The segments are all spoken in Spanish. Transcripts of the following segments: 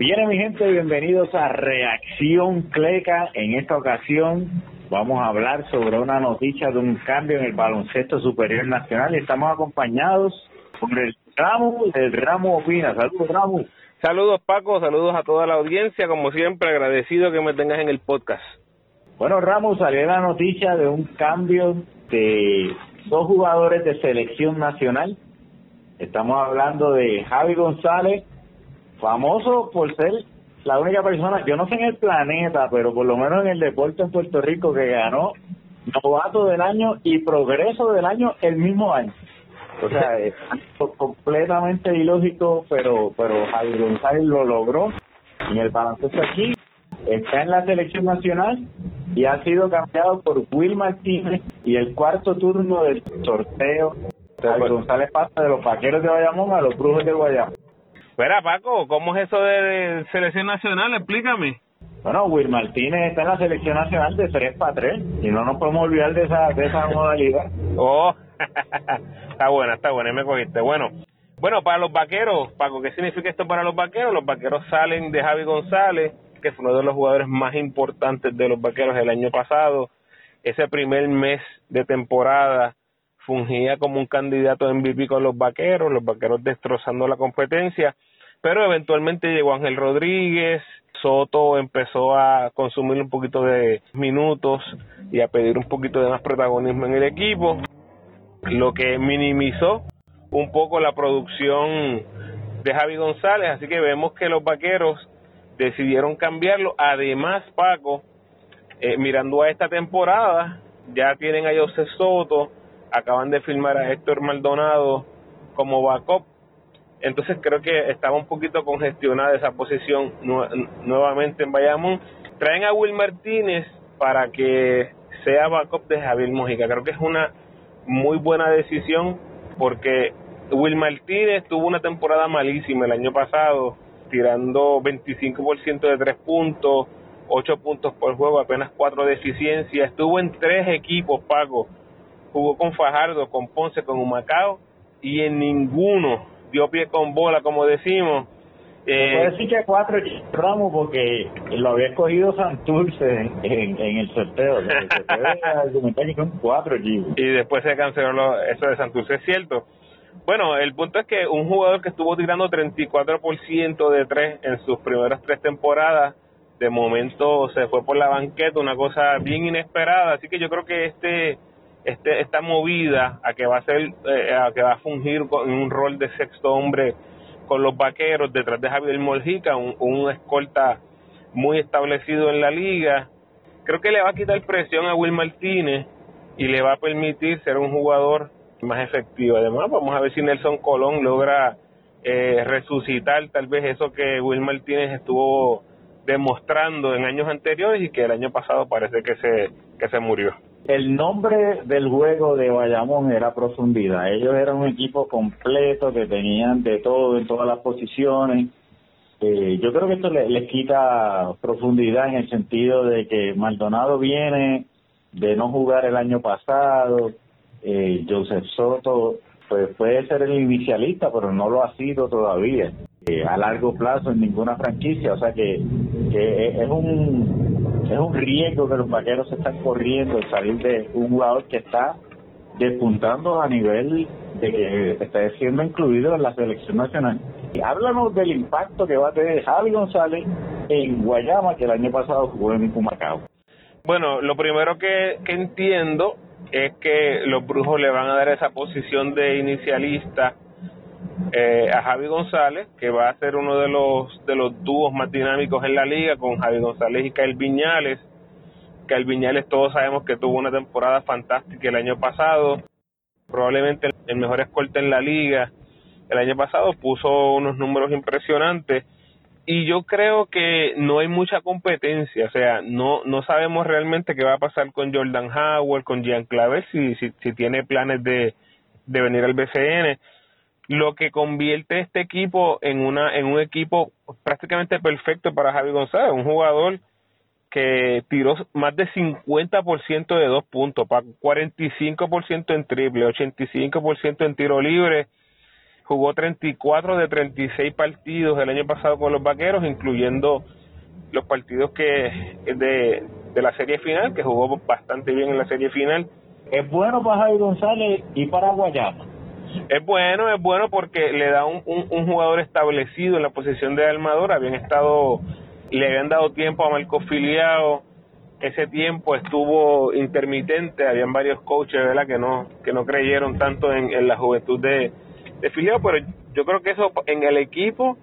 Bien, mi gente, bienvenidos a Reacción Cleca. En esta ocasión vamos a hablar sobre una noticia de un cambio en el baloncesto superior nacional y estamos acompañados por el Ramo, el Ramo Opina. Saludos, Ramo. Saludos, Paco, saludos a toda la audiencia. Como siempre, agradecido que me tengas en el podcast. Bueno, Ramos, salió la noticia de un cambio de dos jugadores de selección nacional. Estamos hablando de Javi González, famoso por ser la única persona, yo no sé en el planeta, pero por lo menos en el deporte en Puerto Rico que ganó novato del año y progreso del año el mismo año. O sea, es completamente ilógico, pero pero Javi González lo logró. En el baloncesto aquí está en la selección nacional y ha sido cambiado por Will Martínez y el cuarto turno del sorteo. Javi González pasa de los vaqueros de Bayamón a los brujos de Guayama. Espera, Paco, ¿cómo es eso de selección nacional? Explícame. Bueno, Will Martínez está en la selección nacional de 3 para 3 y no nos podemos olvidar de esa, de esa modalidad. Oh, está buena, está buena, me cogiste. Bueno, bueno, para los vaqueros, Paco, ¿qué significa esto para los vaqueros? Los vaqueros salen de Javi González, que fue uno de los jugadores más importantes de los vaqueros el año pasado. Ese primer mes de temporada fungía como un candidato MVP con los vaqueros, los vaqueros destrozando la competencia pero eventualmente llegó Ángel Rodríguez, Soto empezó a consumir un poquito de minutos y a pedir un poquito de más protagonismo en el equipo, lo que minimizó un poco la producción de Javi González, así que vemos que los vaqueros decidieron cambiarlo. Además, Paco, eh, mirando a esta temporada, ya tienen a José Soto, acaban de firmar a Héctor Maldonado como backup entonces creo que estaba un poquito congestionada esa posición nuevamente en Bayamón. Traen a Will Martínez para que sea backup de Javier Mojica. Creo que es una muy buena decisión porque Will Martínez tuvo una temporada malísima el año pasado, tirando 25% de tres puntos, 8 puntos por juego, apenas 4 de eficiencia. Estuvo en tres equipos, Paco. Jugó con Fajardo, con Ponce, con Humacao y en ninguno dio pie con bola, como decimos. Eh, puede decir que cuatro Ramos porque lo había escogido Santurce en, en, el sorteo. cuatro Y después se canceló eso de Santurce, es cierto. Bueno, el punto es que un jugador que estuvo tirando 34% de tres en sus primeras tres temporadas, de momento se fue por la banqueta, una cosa bien inesperada. Así que yo creo que este este, esta movida a que va a ser eh, a que va a fungir con un rol de sexto hombre con los vaqueros detrás de Javier Moljica, un, un escolta muy establecido en la liga. Creo que le va a quitar presión a Will Martínez y le va a permitir ser un jugador más efectivo. Además, vamos a ver si Nelson Colón logra eh, resucitar tal vez eso que Will Martínez estuvo demostrando en años anteriores y que el año pasado parece que se, que se murió. El nombre del juego de Bayamón era profundidad. Ellos eran un equipo completo que tenían de todo en todas las posiciones. Eh, yo creo que esto les, quita profundidad en el sentido de que Maldonado viene de no jugar el año pasado. Eh, Joseph Soto pues puede ser el inicialista, pero no lo ha sido todavía eh, a largo plazo en ninguna franquicia. O sea que, que es un es un riesgo que los vaqueros se están corriendo el salir de un jugador que está despuntando a nivel de que está siendo incluido en la selección nacional. Y háblanos del impacto que va a tener Javi González en Guayama, que el año pasado jugó en Humacao. Bueno, lo primero que entiendo es que los brujos le van a dar esa posición de inicialista eh, a Javi González, que va a ser uno de los de los dúos más dinámicos en la liga con Javi González y Kyle Viñales. Kyle Viñales todos sabemos que tuvo una temporada fantástica el año pasado, probablemente el mejor escolta en la liga. El año pasado puso unos números impresionantes y yo creo que no hay mucha competencia, o sea, no no sabemos realmente qué va a pasar con Jordan Howard, con Jean Clavel, si, si, si tiene planes de, de venir al BCN lo que convierte este equipo en una en un equipo prácticamente perfecto para Javi González, un jugador que tiró más de 50% de dos puntos, para 45% en triple, 85% en tiro libre, jugó 34 de 36 partidos el año pasado con los Vaqueros, incluyendo los partidos que de, de la serie final, que jugó bastante bien en la serie final. Es bueno para Javi González y para Guayama. Es bueno, es bueno porque le da un, un, jugador establecido en la posición de armador. Habían estado, le habían dado tiempo a Marco Filiao. Ese tiempo estuvo intermitente. Habían varios coaches, ¿verdad? Que no, que no creyeron tanto en, en la juventud de, de Filiao, pero yo creo que eso en el equipo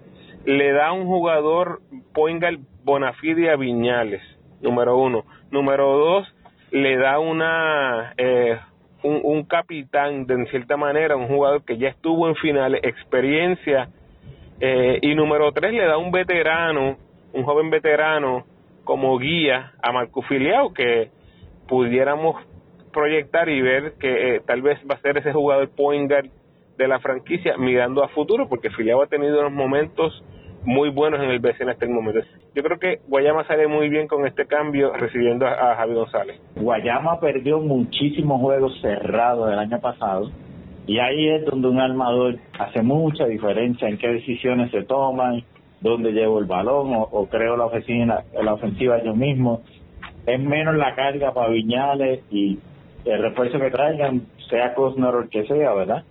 le da un jugador Poingal Bonafide a Viñales, número uno. Número dos, le da una eh, un, un capitán, de en cierta manera, un jugador que ya estuvo en finales, experiencia. Eh, y número tres, le da un veterano, un joven veterano como guía a Marco Filiao, que pudiéramos proyectar y ver que eh, tal vez va a ser ese jugador point de la franquicia mirando a futuro, porque Filiao ha tenido unos momentos muy buenos en el BC en este momento. Yo creo que Guayama sale muy bien con este cambio recibiendo a, Javi González. Guayama perdió muchísimos juegos cerrados el año pasado y ahí es donde un armador hace mucha diferencia en qué decisiones se toman, dónde llevo el balón o, creo la oficina, la ofensiva yo mismo. Es menos la carga para Viñales y el refuerzo que traigan, sea Cosner o el que sea, ¿verdad?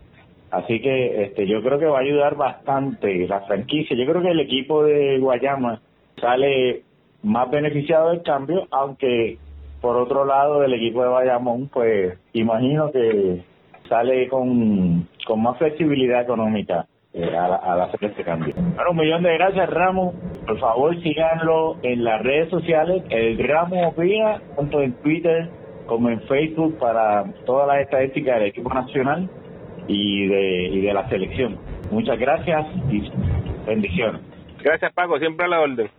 Así que este, yo creo que va a ayudar bastante la franquicia. Yo creo que el equipo de Guayama sale más beneficiado del cambio, aunque por otro lado el equipo de Bayamón, pues imagino que sale con, con más flexibilidad económica eh, al, hacer este cambio. Bueno, un millón de gracias Ramos. Por favor síganlo en las redes sociales, el Ramos Opina, tanto en Twitter como en Facebook para todas las estadísticas del equipo nacional y de, y de la selección. Muchas gracias y bendiciones. Gracias Paco, siempre a la orden.